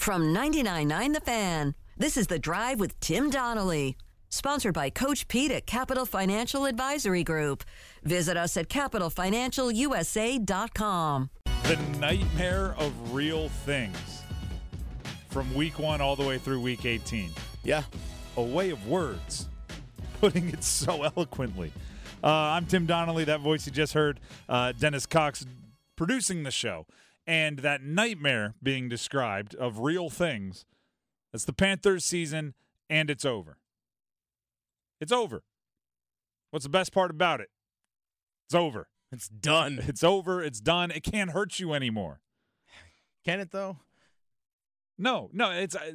From 99.9 The Fan, this is The Drive with Tim Donnelly. Sponsored by Coach Pete at Capital Financial Advisory Group. Visit us at capitalfinancialusa.com. The nightmare of real things from week one all the way through week 18. Yeah. A way of words, putting it so eloquently. Uh, I'm Tim Donnelly. That voice you just heard, uh, Dennis Cox producing the show. And that nightmare being described of real things. It's the Panthers season, and it's over. It's over. What's the best part about it? It's over. It's done. It's over. It's done. It can't hurt you anymore. Can it though? No, no. It's uh,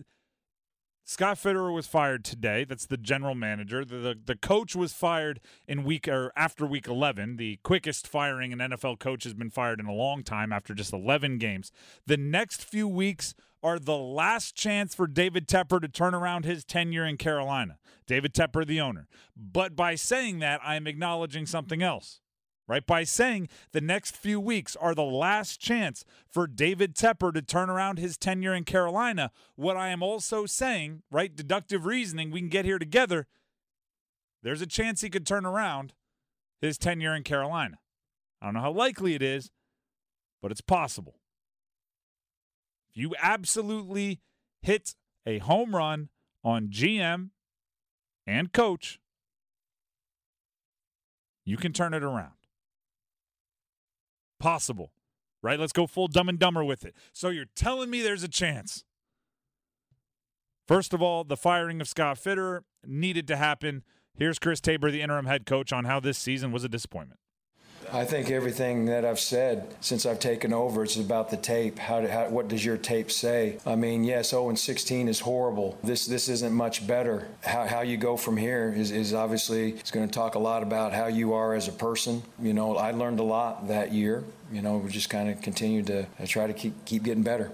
Scott Fitterer was fired today. That's the general manager. The, the the coach was fired in week or after week 11. The quickest firing an NFL coach has been fired in a long time after just 11 games. The next few weeks are the last chance for David Tepper to turn around his tenure in Carolina. David Tepper, the owner. But by saying that, I'm acknowledging something else right? By saying the next few weeks are the last chance for David Tepper to turn around his tenure in Carolina. What I am also saying, right? Deductive reasoning, we can get here together. There's a chance he could turn around his tenure in Carolina. I don't know how likely it is, but it's possible. If you absolutely hit a home run on GM and coach, you can turn it around possible, right? Let's go full dumb and dumber with it. So you're telling me there's a chance. First of all, the firing of Scott Fitter needed to happen. Here's Chris Tabor, the interim head coach, on how this season was a disappointment. I think everything that I've said since I've taken over is about the tape. How, how, what does your tape say? I mean, yes, 0 and 16 is horrible. This this isn't much better. How, how you go from here is, is obviously it's going to talk a lot about how you are as a person. You know, I learned a lot that year. You know, we just kind of continue to try to keep keep getting better.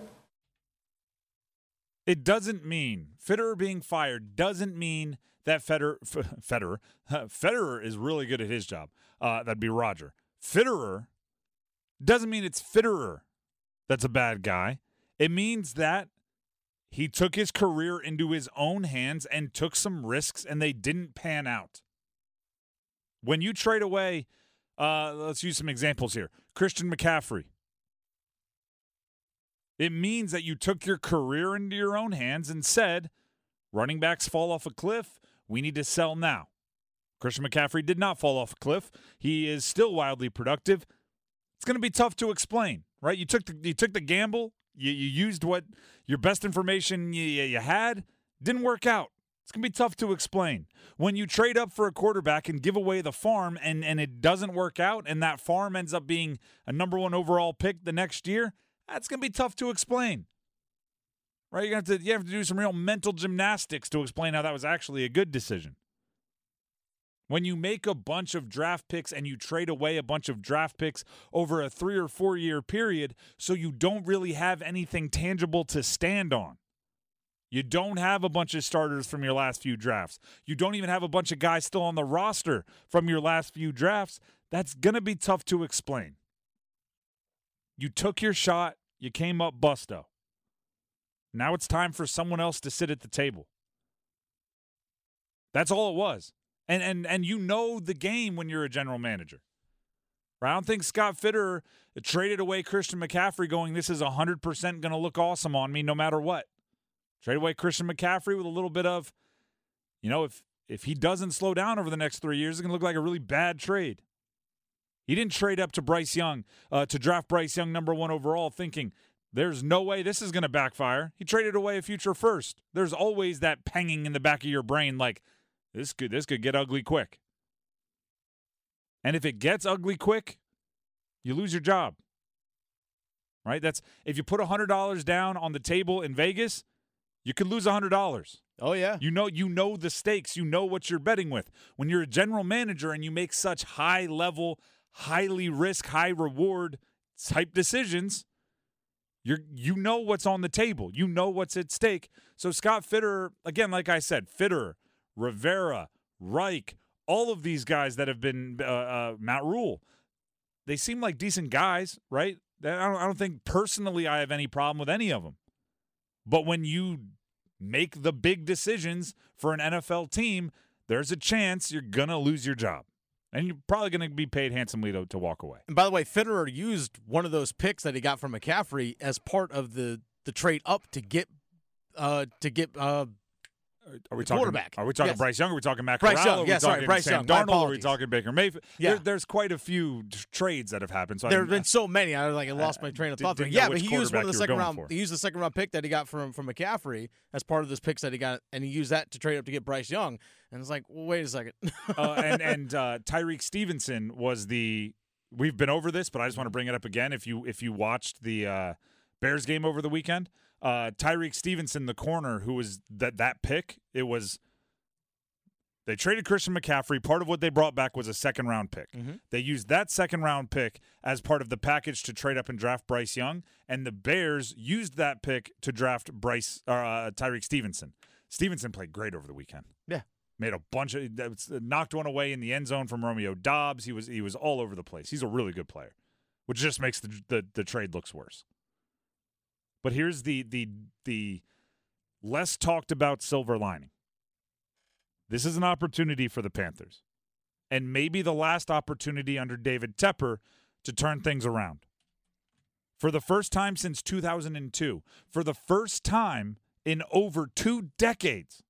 It doesn't mean Fitterer being fired doesn't mean that Federer Federer Federer is really good at his job. Uh, that'd be Roger. Fitterer doesn't mean it's Fitterer that's a bad guy. It means that he took his career into his own hands and took some risks, and they didn't pan out. When you trade away, uh, let's use some examples here Christian McCaffrey. It means that you took your career into your own hands and said, running backs fall off a cliff. We need to sell now. Christian McCaffrey did not fall off a cliff. He is still wildly productive. It's going to be tough to explain, right? You took the you took the gamble. You, you used what your best information you, you had. Didn't work out. It's going to be tough to explain. When you trade up for a quarterback and give away the farm and, and it doesn't work out and that farm ends up being a number one overall pick the next year, that's going to be tough to explain. Right? You have to you have to do some real mental gymnastics to explain how that was actually a good decision. When you make a bunch of draft picks and you trade away a bunch of draft picks over a three or four year period, so you don't really have anything tangible to stand on. You don't have a bunch of starters from your last few drafts. You don't even have a bunch of guys still on the roster from your last few drafts. That's going to be tough to explain. You took your shot, you came up busto. Now it's time for someone else to sit at the table. That's all it was. And and and you know the game when you're a general manager. Right? I don't think Scott Fitter traded away Christian McCaffrey going, this is 100% going to look awesome on me no matter what. Trade away Christian McCaffrey with a little bit of, you know, if if he doesn't slow down over the next three years, it's going to look like a really bad trade. He didn't trade up to Bryce Young uh, to draft Bryce Young number one overall, thinking there's no way this is going to backfire. He traded away a future first. There's always that panging in the back of your brain, like this could this could get ugly quick. And if it gets ugly quick, you lose your job. Right? That's if you put $100 down on the table in Vegas, you could lose $100. Oh yeah. You know you know the stakes, you know what you're betting with. When you're a general manager and you make such high level, highly risk, high reward type decisions, you're you know what's on the table. You know what's at stake. So Scott Fitter, again, like I said, Fitter, Rivera, Reich, all of these guys that have been uh, uh, Matt Rhule. they seem like decent guys, right? I don't, I don't think personally I have any problem with any of them. But when you make the big decisions for an NFL team, there's a chance you're going to lose your job. And you're probably going to be paid handsomely to, to walk away. And by the way, Fitterer used one of those picks that he got from McCaffrey as part of the the trade up to get uh to get uh Are we talking quarterback. Are we talking Yes. Bryce Young? Are we talking Matt Bryce Corral? Young. Are we Yeah, sorry, talking Bryce Sam Young. Darnold? Are we talking Baker Mayfield? Yeah. There, there's quite a few t- trades that have happened. So there have been so many. I like I lost my train of thought. know Yeah, but he used one of the quarterback you were second round. for. He used the second round pick that he got from from McCaffrey as part of those picks that he got, and he used that to trade up to get Bryce Young. And it's like, well, wait a second. uh, and and uh, Tyrique Stevenson was the. We've been over this, but I just want to bring it up again. If you if you watched the uh, Bears game over the weekend, uh, Tyrique Stevenson, the corner who was that that pick, it was. They traded Christian McCaffrey. Part of what they brought back was a second round pick. They used that second round pick as part of the package to trade up and draft Bryce Young, and the Bears used that pick to draft Bryce uh, Tyrique Stevenson. Stevenson played great over the weekend yeah. made a bunch of knocked one away in the end zone from Romeo Doubs. He was he was all over the place. He's a really good player, which just makes the the, the trade looks worse. But here's the the the less talked about silver lining. This is an opportunity for the Panthers, and maybe the last opportunity under David Tepper to turn things around. For the first time since 2002, for the first time in over two decades,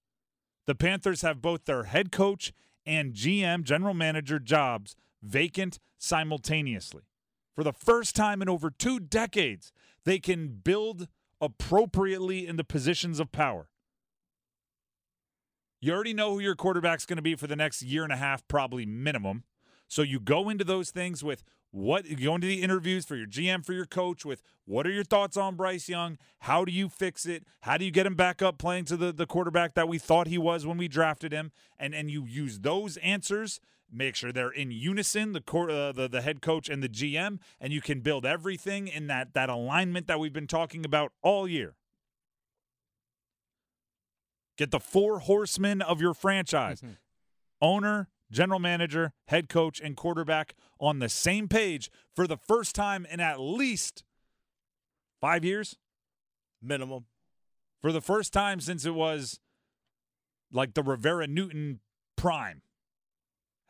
the Panthers have both their head coach and GM, general manager jobs vacant simultaneously. For the first time in over two decades, they can build appropriately in the positions of power. You already know who your quarterback's going to be for the next year and a half, probably minimum. So you go into those things with what you go into the interviews for your GM, for your coach, with what are your thoughts on Bryce Young? How do you fix it? How do you get him back up playing to the, the quarterback that we thought he was when we drafted him? And and you use those answers, make sure they're in unison, the core, uh, the the head coach and the GM, and you can build everything in that that alignment that we've been talking about all year. Get the four horsemen of your franchise owner, general manager, head coach, and quarterback on the same page for the first time in at least five years. Minimum. For the first time since it was like the Rivera Newton prime.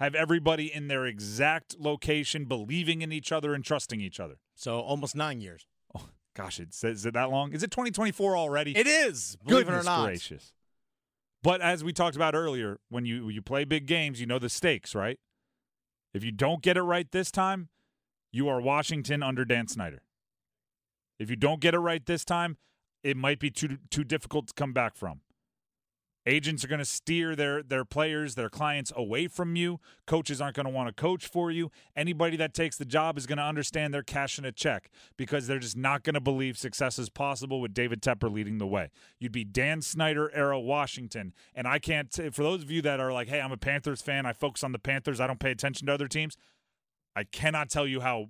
Have everybody in their exact location, believing in each other and trusting each other. So almost nine years. Oh, gosh, it is it that long? Is it 2024 already? It is. Believe Goodness it or not. gracious. But as we talked about earlier, when you you play big games, you know the stakes, right? If you don't get it right this time, you are Washington under Dan Snyder. If you don't get it right this time, it might be too too difficult to come back from. Agents are going to steer their their players, their clients away from you. Coaches aren't going to want to coach for you. Anybody that takes the job is going to understand they're cashing a check because they're just not going to believe success is possible with David Tepper leading the way. You'd be Dan Snyder era Washington, and I can't. For those of you that are like, "Hey, I'm a Panthers fan. I focus on the Panthers. I don't pay attention to other teams." I cannot tell you how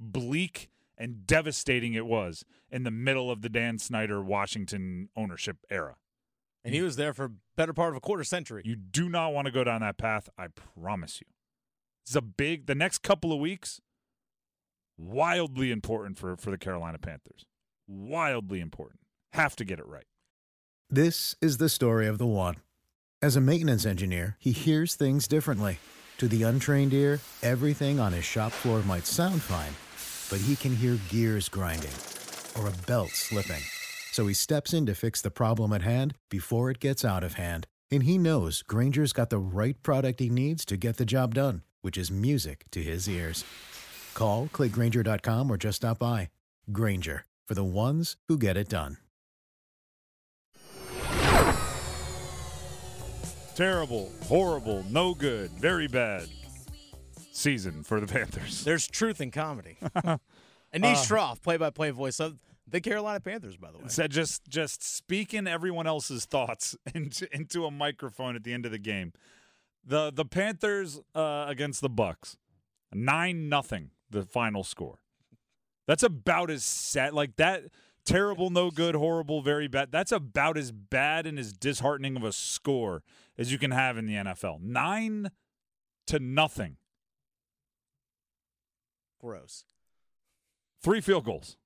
bleak and devastating it was in the middle of the Dan Snyder Washington ownership era. And he was there for better part of a quarter century. You do not want to go down that path. I promise you. It's a big. The next couple of weeks, wildly important for for the Carolina Panthers. Wildly important. Have to get it right. This is the story of the one. As a maintenance engineer, he hears things differently. To the untrained ear, everything on his shop floor might sound fine, but he can hear gears grinding or a belt slipping. So he steps in to fix the problem at hand before it gets out of hand. And he knows Grainger's got the right product he needs to get the job done, which is music to his ears. Call, clickgrainger.com, or just stop by. Grainger, for the ones who get it done. Terrible, horrible, no good, very bad season for the Panthers. There's truth in comedy. Uh, Anish Shroff, play-by-play voice of the Carolina Panthers, by the way. Said just just speaking everyone else's thoughts into into a microphone at the end of the game. The the Panthers uh, against the Bucs, nine nothing the final score. That's about as sad like that. Terrible, no good, horrible, very bad. That's about as bad and as disheartening of a score as you can have in the NFL. Nine to nothing. Gross. Three field goals.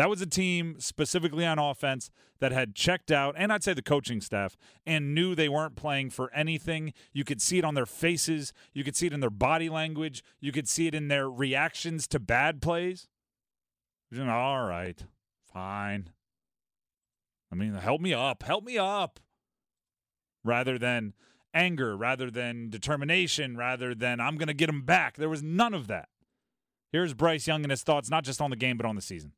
That was a team specifically on offense that had checked out, and I'd say the coaching staff, and knew they weren't playing for anything. You could see it on their faces, you could see it in their body language, you could see it in their reactions to bad plays. All right, fine. I mean, help me up, help me up. Rather than anger, rather than determination, rather than I'm going to get him back. There was none of that. Here's Bryce Young and his thoughts, not just on the game, but on the season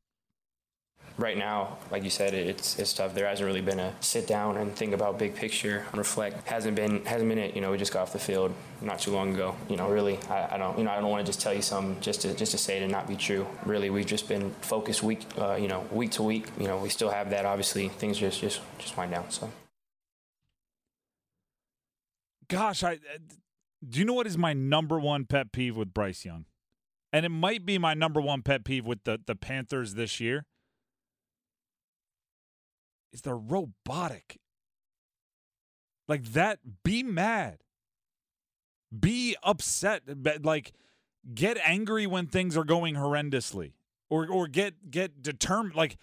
right now, like you said, it's it's tough. There hasn't really been a sit down and think about big picture reflect. Hasn't been hasn't been it. You know, we just got off the field not too long ago. You know, really, I, I don't you know I don't want to just tell you something just to just to say it and not be true. Really, we've just been focused week uh, you know week to week. You know, we still have that. Obviously, things just just just wind down. So. Gosh, I do you know what is my number one pet peeve with Bryce Young? And it might be my number one pet peeve with the, the Panthers this year is they're robotic. Like that, be mad. Be upset. Like get angry when things are going horrendously. Or or get get determined like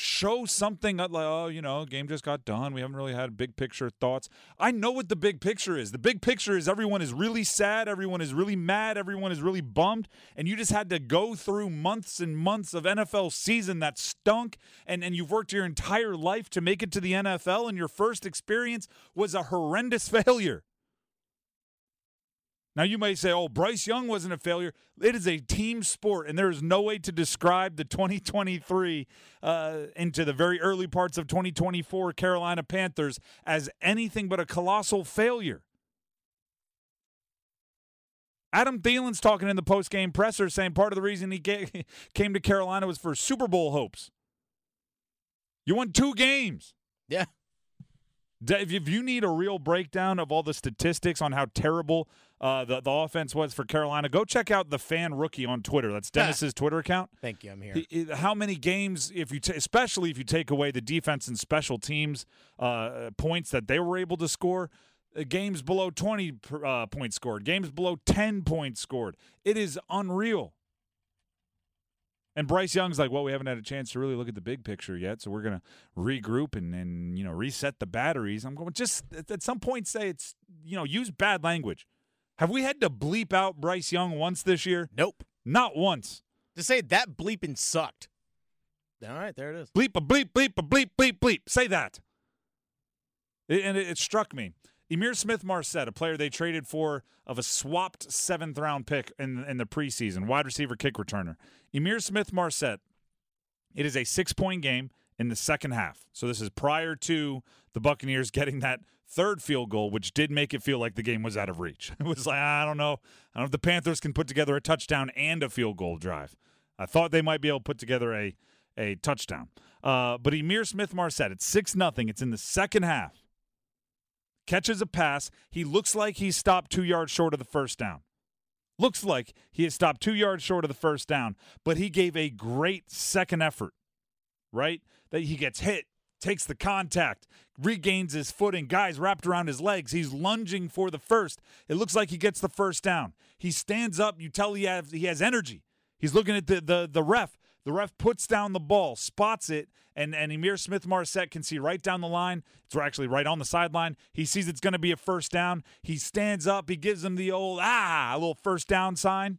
show something like, oh, you know, game just got done. We haven't really had big picture thoughts. I know what the big picture is. The big picture is everyone is really sad, everyone is really mad, everyone is really bummed, and you just had to go through months and months of NFL season that stunk, and, and you've worked your entire life to make it to the NFL, and your first experience was a horrendous failure. Now, you may say, oh, Bryce Young wasn't a failure. It is a team sport, and there is no way to describe the 2023 uh, into the very early parts of 2024 Carolina Panthers as anything but a colossal failure. Adam Thielen's talking in the post-game presser saying part of the reason he came to Carolina was for Super Bowl hopes. You won two games. Yeah. If you need a real breakdown of all the statistics on how terrible uh, the the offense was for Carolina, go check out the fan rookie on Twitter. That's Dennis's Twitter account. Thank you. I'm here. He, how many games, if you, t- especially if you take away the defense and special teams uh, points that they were able to score, uh, games below 20 uh, points scored, games below 10 points scored. It is unreal. And Bryce Young's like, well, we haven't had a chance to really look at the big picture yet, so we're going to regroup and, and you know reset the batteries. I'm going just at some point say it's you know use bad language. Have we had to bleep out Bryce Young once this year? Nope, not once. To say that bleeping sucked. All right, there it is. Bleep a bleep bleep a bleep bleep bleep. Say that. It, and it, it struck me. Ihmir Smith Marsette, a player they traded for of a swapped seventh round pick in in the preseason, wide receiver kick returner. Ihmir Smith Marsette, it is a six point game in the second half. So this is prior to the Buccaneers getting that third field goal, which did make it feel like the game was out of reach. It was like, I don't know. I don't know if the Panthers can put together a touchdown and a field goal drive. I thought they might be able to put together a, a touchdown. Uh, but Ihmir Smith-Marsette, it's 6 nothing. It's in the second half catches a pass. He looks like he stopped two yards short of the first down. Looks like he has stopped two yards short of the first down, but he gave a great second effort, right? That he gets hit, takes the contact, regains his footing, guys wrapped around his legs. He's lunging for the first. It looks like he gets the first down. He stands up. You tell he has, he has energy. He's looking at the, the, the ref. The ref puts down the ball, spots it, and, and Ihmir Smith-Marsette can see right down the line. It's actually right on the sideline. He sees it's going to be a first down. He stands up. He gives him the old, ah, a little first down sign.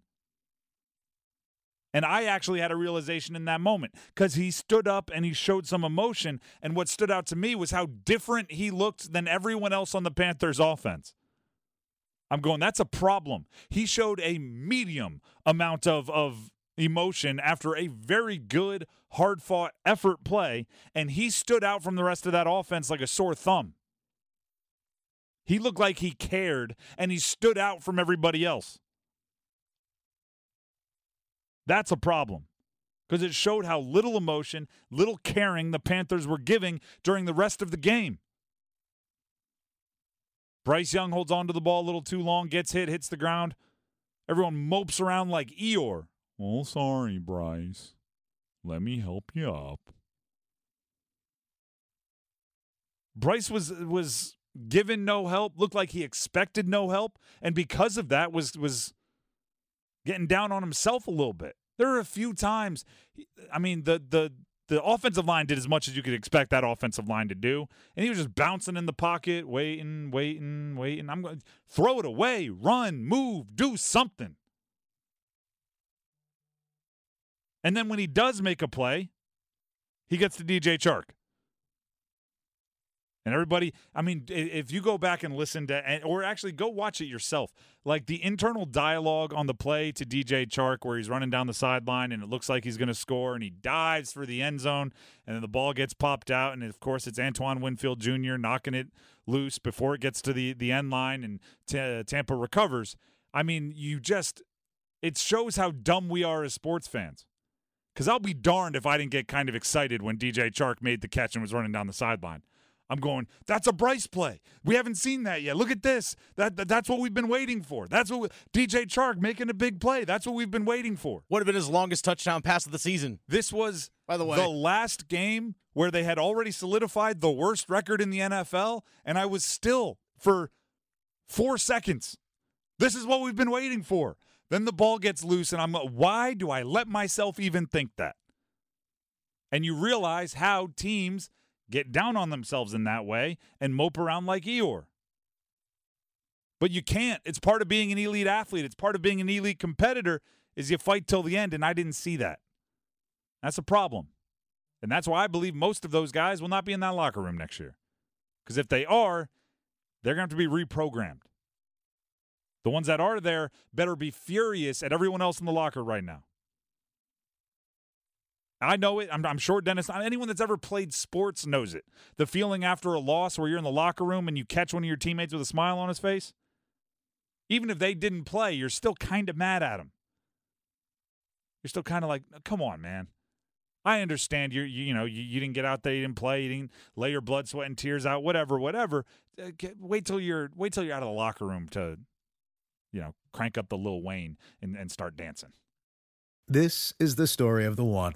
And I actually had a realization in that moment because he stood up and he showed some emotion. And what stood out to me was how different he looked than everyone else on the Panthers offense. I'm going, that's a problem. He showed a medium amount of, of emotion after a very good, hard fought effort play, and he stood out from the rest of that offense like a sore thumb. He looked like he cared and he stood out from everybody else. That's a problem because it showed how little emotion, little caring the Panthers were giving during the rest of the game. Bryce Young holds on to the ball a little too long, gets hit, hits the ground. Everyone mopes around like Eeyore. Oh, sorry, Bryce. Let me help you up. Bryce was was given no help, looked like he expected no help, and because of that was was getting down on himself a little bit. There are a few times I mean the the the offensive line did as much as you could expect that offensive line to do, and he was just bouncing in the pocket, waiting, waiting, waiting. I'm going to throw it away, run, move, do something. And then when he does make a play, he gets to DJ Chark. And everybody, I mean, if you go back and listen to, or actually go watch it yourself, like the internal dialogue on the play to DJ Chark, where he's running down the sideline and it looks like he's going to score, and he dives for the end zone, and then the ball gets popped out, and of course it's Antoine Winfield Jr. knocking it loose before it gets to the the end line, and t- Tampa recovers. I mean, you just, it shows how dumb we are as sports fans. Because I'll be darned if I didn't get kind of excited when DJ Chark made the catch and was running down the sideline. I'm going, that's a Bryce play. We haven't seen that yet. Look at this. That, that that's what we've been waiting for. That's what we, DJ Chark making a big play. That's what we've been waiting for. Would have been his longest touchdown pass of the season. This was by the way the last game where they had already solidified the worst record in the NFL, and I was still for four seconds. This is what we've been waiting for. Then the ball gets loose, and I'm why do I let myself even think that? And you realize how teams get down on themselves in that way and mope around like Eeyore. But you can't. It's part of being an elite athlete. It's part of being an elite competitor is you fight till the end and I didn't see that. That's a problem. And that's why I believe most of those guys will not be in that locker room next year. Cuz if they are, they're going to have to be reprogrammed. The ones that are there better be furious at everyone else in the locker right now. I know it. I'm, I'm, sure Dennis, anyone that's ever played sports knows it. The feeling after a loss where you're in the locker room and you catch one of your teammates with a smile on his face. Even if they didn't play, you're still kind of mad at them. You're still kind of like, come on, man. I understand you you know you, you didn't get out there, you didn't play, you didn't lay your blood, sweat, and tears out, whatever, whatever. Uh, wait till you're wait till you're out of the locker room to, you know, crank up the Lil Wayne and, and start dancing. This is the story of the one.